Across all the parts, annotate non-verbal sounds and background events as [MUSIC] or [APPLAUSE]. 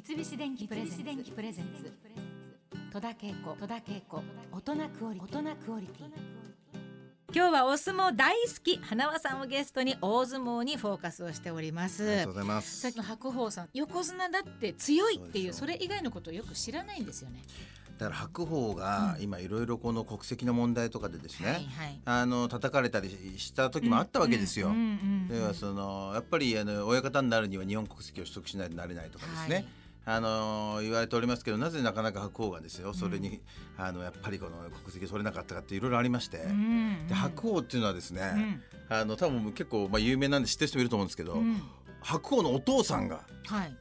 三菱電機プレゼンツ。戸田恵子。戸田恵子。大人クオリ大人クオリティ。今日はお相撲大好き花輪さんをゲストに大相撲にフォーカスをしております。ありがとうございます。さっきの白鵬さん横綱だって強いっていうそれ以外のことをよく知らないんですよね。だから白鵬が今いろいろこの国籍の問題とかでですね、はいはい。あの叩かれたりした時もあったわけですよ。ではそのやっぱりあの親方になるには日本国籍を取得しないとなれないとかですね、はいあの言われておりますけどなぜなかなか白鵬がですよそれに、あのやっぱりこの国籍を取れなかったかっていろいろありまして、うんで。白鵬っていうのはですね、うん。あの多分結構まあ有名なんで知ってる人もいると思うんですけど、うん。白鵬のお父さんがはい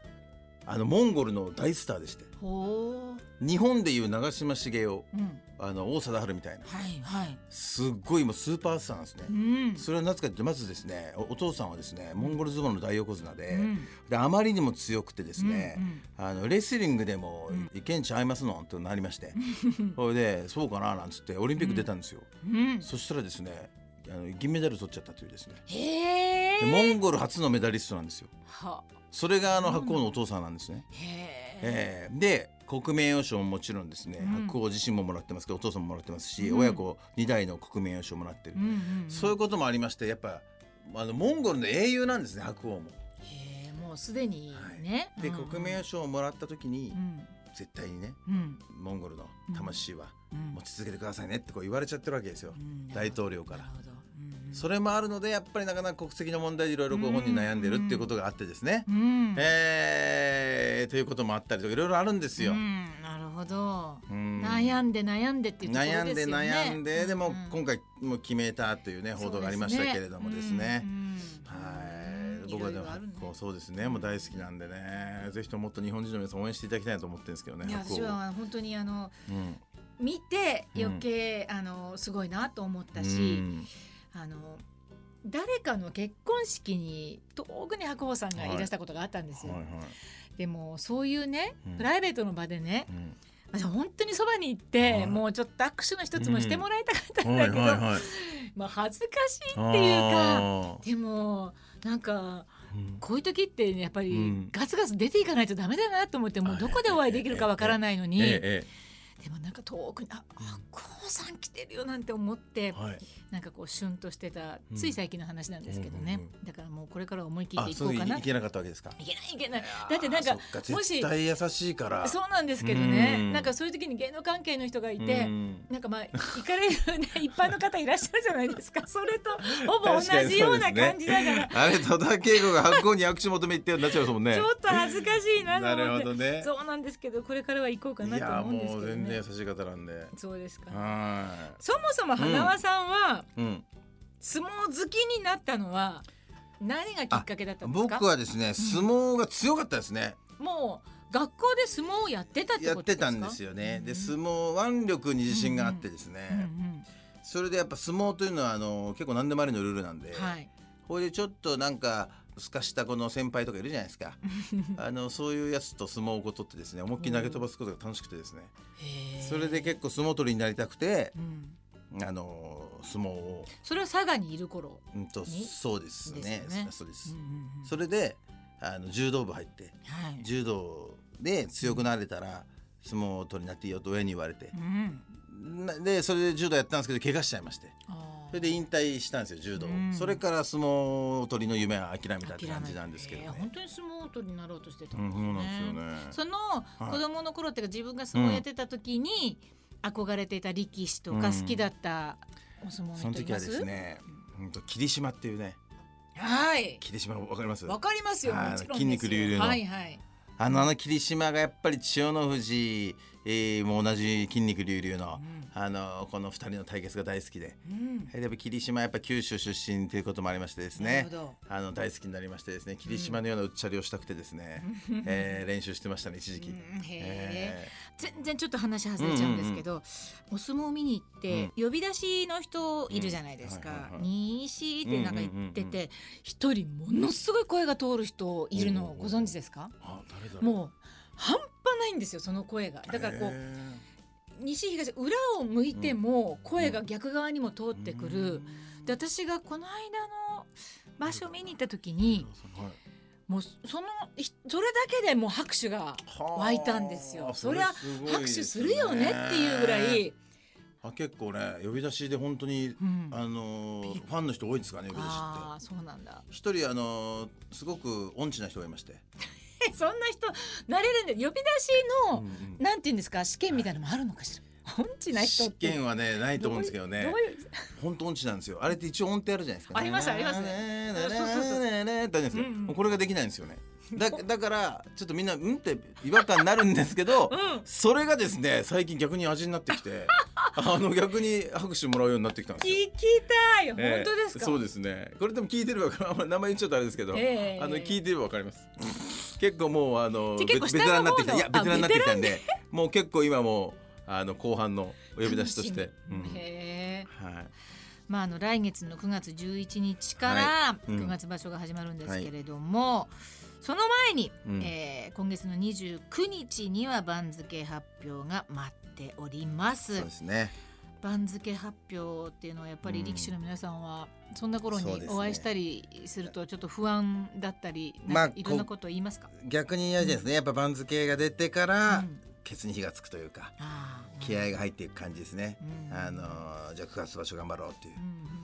あのモンゴルの大スターでして。ほ日本でいう長嶋茂雄。ううん。あの王貞治みたいな。はいはい。すっごいもうスーパースターなんですね。うん。それはなぜかとい。うとまずですねおお父さんはですねモンゴル相撲の大横綱で,、うん。であまりにも強くてですね、うんあのレスリングでもうん。いけんちゃいますの？となりまして、[LAUGHS] それでそうかな？なんつってオリンピック出たんですよ、うん。そしたらですねあの銀メダル取っちゃったというですね。へモンゴル初のメダリストなんですよ。は。それがあの白鵬のお父さんなんですね、へええー。で国名誉賞ももちろんですね、うん白鵬自身ももらってますけどお父さんももらってますし、うん。親子2代の国名誉賞もらってる、うんうんうん。そういうこともありましてやっぱあのモンゴルの英雄なんですね白鵬も。へえもうすでにね。で、うん国名誉賞をもらった時に、うん。絶対にねうん。モンゴルの魂はうん持ち続けてくださいねってこう言われちゃってるわけですよ、うん。大統領から。それもあるのでやっぱりなかなか国籍の問題でいろいろこう本人悩んでるっていうことがあってですね、うん。えーということもあったりとかいろいろあるんですよ。うん。なるほど。うん。悩んで悩んでっていうところ悩んですでよね。悩んででもうん。今回もう決めたというね報道がありましたけれどもですね。はい、僕はでもこうそうですね、もう大好きなんでね、ぜひとももっと日本人の皆さん応援していただきたいなと思ってるんですけどね。いや私は本当にあのうん見て余計、あのすごいなと思ったし、うん。あの誰かの結婚式に遠くに白鵬さんがいらしたことがあったんですよ。はいはい。でもそういうね、うん。プライベートの場でねうん。私本当にそばに行って、はい。もうちょっと握手の一つもしてもらいたかったんはいだけど、はいはい。[LAUGHS] まあ恥ずかしいっていうかあでもなんかこういう時ってやっぱりうん。ガツガツ出ていかないとダメだなと思ってもうどこでお会いできるかわからないのに、でもなんか遠くに「あ白鵬さん来てるよ」なんて思ってえはい。なんかこうシュンとしてたうん。つい最近の話なんですけどね、だからもうこれからは思い切ってあ、いこかな。いいけなかったわけですか？いけないいけない。だってなんかもし絶対優しいから。そうなんですけどね、うん。なんかそういう時に芸能関係の人がいうん。て、なんかまあ行かれるね [LAUGHS] 一般の方いらっしゃるじゃないですか。それと [LAUGHS] ほぼ同じような感じだから、あれ戸田恵子が白鵬に握手求め行ってなっちゃうもんね。[LAUGHS] ち。ょっと恥ずかしいなとなる思って。ほどね。そうなんですけどこれからは行こうかいなとや思うんですけどね全然優しい方なんで。そうですかはそもそも花輪さんは、い。うん。相撲好きになったのは何がきっかけだったんですか？僕はですね相撲が強かったですね。もう学校で相撲をやってたってやってことですか？たんですよね。でうん相撲腕力に自信があってですうんね。それでやっぱ相撲というのはあの結構何でもありのルールなんで。うんはいこれでちょっとなんかすかしたこの先輩とかいるじゃないですか。[LAUGHS] あのそういうやつと相撲を取ってですね思いっきり投げ飛ばすことが楽しくてですね。それで結構相撲取りになりたくてうん。あの相撲を。それは佐賀にいる頃うんとにそうですね。ね。そうです。うんうんうん。それであの柔道部入ってはい。柔道で強くなれたら相撲取りになっていいよと親に言われて。うん。なでそれで柔道やったんですけど怪我しちゃいまして。あーそれで引退したんですよ柔道。をうん。それから相撲取りの夢は諦めたって感じなんですけどね。えー本当に相撲取りになろうとしてたうんんそうなんですよね。ねそのい。子供の頃っていうか自分が相撲やってた時に憧れていた力士とかうん好きだったお相撲のその時はですね、うん。と霧島っていうね、はい。霧島わかります？わかりますよもちろんですよ。筋肉隆々の。はいはい。あのあの霧島がやっぱり千代の富士、えー、も同じ筋肉隆々の、あのこの二人の対決が大好きで、うん。やっぱ霧島はやっぱ九州出身ということもありましてですね。あの大好きになりましてですね。霧島のようなうっちゃりをしたくてですね、[LAUGHS] えー練習してましたね一時期、うん。へー。え全然ちょっと話外れちゃうんですけど、お相撲を見に行って、呼び出しの人いるじゃないですか。うん。はいはいはい「西」ってなんか言ってうんうんて一人ものすごい声が通る人いるのをご存知ですか？ーあ誰だろう。もう半端ないんですよその声が。だからこうへ西東裏を向いても声が逆側にも通ーってくる、で私がこの間の場所見に行った時にはい。もうそのひそれだけでもう拍手が湧いたんですよ。はあそりゃ拍手ですするよねっていうぐらい、あ結構ね呼び出しで本当に、うん。あのーファンの人多いですかね呼び出しって。そうなんだ。一人あのーすごく音痴な人がいまして、えそんな人なれるんで呼び出しの、うんうん。なんていうんですか？試験みたいなのもあるのかしら？音痴な人試験はねないと思うんですけどね。本当音痴なんですよ。あれって一応音程あるじゃないですか。ありますあります。ねねねそうそうそうねねねってあるんですこれができないんですよねだだからちょっとみんなうんって違和感になるんですけど、うんそれがですね最近逆に味になってきてあの逆に拍手もらうようになってきたんですよ聞きたい本ええ当ですか、そうですねこれでも聞いてればあんま名前言っちゃうとあれですけど、ええあの聞いてればわかります結構もうあのベベテランになってきた。いやベテランになってきたんで。もう結構今もうあの後半のお呼び出しとして、うん。へえ。はい、まあ、あの来月の9月11日からはい。うん。9月場所が始まるんですけれども、その前に、うん。えー今月の29日には番付発表が待っております。そうですね番付発表っていうのはやっぱり力士の皆さんはそんな頃にお会いしたりするとちょっと不安だったり、まあいろんなことを言いますか、逆に嫌ですね、やっぱ番付が出てから、うん。ケツに火がつくというかあー気合が入っていく感じですね、うん。あのじゃあ9月場所頑張ろうっていう。うんうんうんうん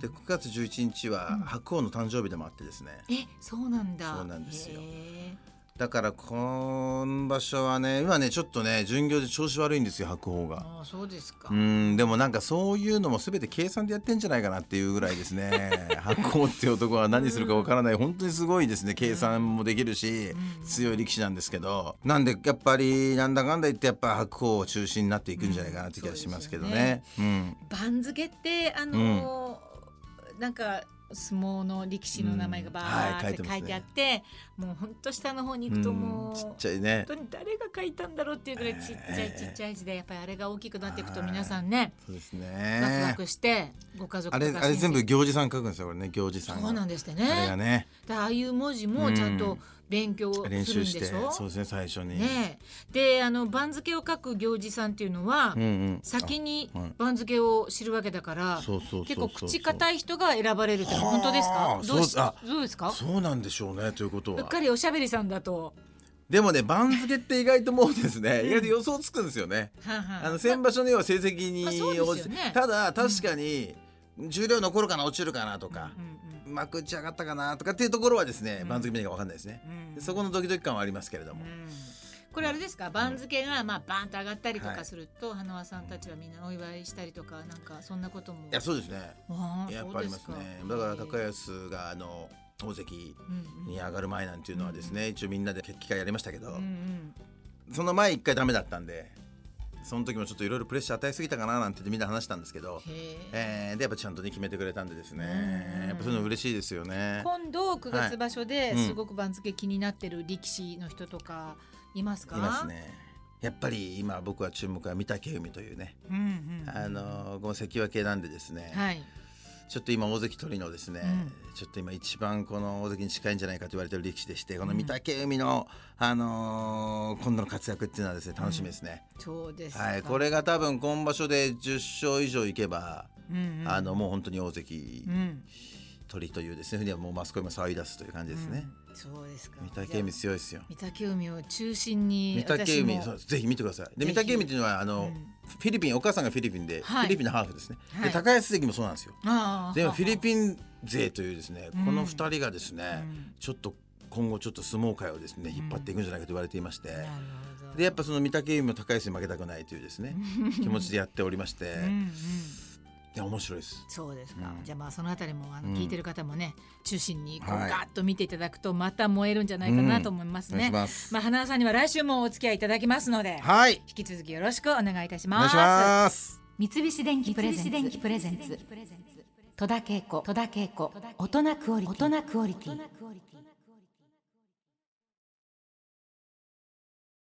で9月11日はうん。白鵬の誕生日でもあってですね、えそうなんだ。そうなんですよ。へだから今場所はね今ねちょっとね巡業で調子悪いんですよ白鵬ーが。あーそうですか、うんでもなんかそういうのも全て計算でやってんじゃないかなっていうぐらいですね。[LAUGHS] 白鵬っていう男は何するかわからない。本当にすごいですね。計算もできるしうん。強い力士なんですけど。なんでやっぱりなんだかんだ言ってやっぱ白鵬を中心になっていくんじゃないかなって気がしますけどね。うん番付ってあのーなんか相撲の力士の名前がバーうんはい書いてますね。って書いてあって、もうほんと下の方に行くともう、うんちっちゃいね。本当に誰が書いたんだろうっていうぐらいちっちゃいえー。ちっちゃい字でやっぱりあれが大きくなっていくと皆さんねそうですワクワねクしてご家族あれあれ全部親行司さん書くんですよこれね行司さんそうなんですってあれがね。ああいう文字もちゃんと勉強するん練で習してしょそうですね最初に。ね。えであの番付を書く行司さんっていうのは、うんうん、先にあはい。番付を知るわけだから、そうそうそうそう結構口堅い人が選ばれるって本当ですか？はあどうどうですか？そうなんでしょうねということうっはかりおしゃべりさんだと、でもね番付って意外ともうですね、意外と予想つくんですよね。はんはん。あの先場所の要は成績に応じて、ただ確かに重量残るかな落ちるかなとか、うんうん幕打ち上がったかなとかっていうところはですね、うん。番付見なきゃ分かんないですね。うん。でそこのドキドキ感はありますけれども、うんこれあれですか？番付がまあバーンと上がったりとはい。かすると、花輪さんたちはみんなお祝いしたりとかなんかそんなことも。いやそうですね。やっぱありますね。だから高安があの大関に上がる前なんていうのはですね、一応みんなで決起会やりましたけど、うんうん。その前一回ダメだったんでその時もちょっといろいろプレッシャー与えすぎたかななんてみんな話したんですけど、へえ。えー、でやっぱちゃんとね決めてくれたんでですね、うん。やっぱそういうの嬉しいですよね。今度9月場所でうん。すごく番付気になってる力士の人とかいますか、いますね。やっぱり今僕は注目は御嶽海というね、うんうんうんあのこの関脇なんでですね、はい。ちょっと今大関取りのですね、うん。ちょっと今一番この大関に近いんじゃないかと言われてる力士でしてこのうん。御嶽海の、あのー今度の活躍っていうのはですね楽しみですね。そうですか。はい、これが多分今場所で10勝以上いけば、うんうん。あのもう本当に大関うん取りというですね。ふうにはもうマスコミも騒ぎ出すという感じですね。うん。そうですか。御嶽海強いですよ。御嶽海を中心に御嶽海ぜひ見てください。で御嶽海っていうのはあの、うん。フィリピンお母さんがフィリピンで、はい。フィリピンのハーフですね。はい。で高安関もそうなんですよ。でもフィリンピン勢というですね、うん。この二人がですね、うん。ちょっと今後ちょっと相撲界をですね引っ張っていくんじゃないかと言われていまして、でやっぱその御嶽海も高安に負けたくないというですね [LAUGHS] 気持ちでやっておりまして、うんうんいや面白いです。そうですか、うん。じゃあまあそのあたりもあのうん。聞いてる方もね、中心にこうはい。ガーッと見ていただくとまた燃えるんじゃないかなと思いますお願いね。します。まあ花輪さんには来週もお付き合いいただきますので、はい、引き続きよろしくお願いいたしお願いします。三菱電機プレゼンツ。戸田恵子。戸田恵子。大人クオリティ。大人クオリティ